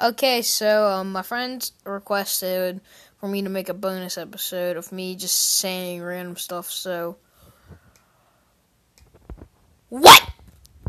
Okay, so um, my friends requested for me to make a bonus episode of me just saying random stuff. So, what?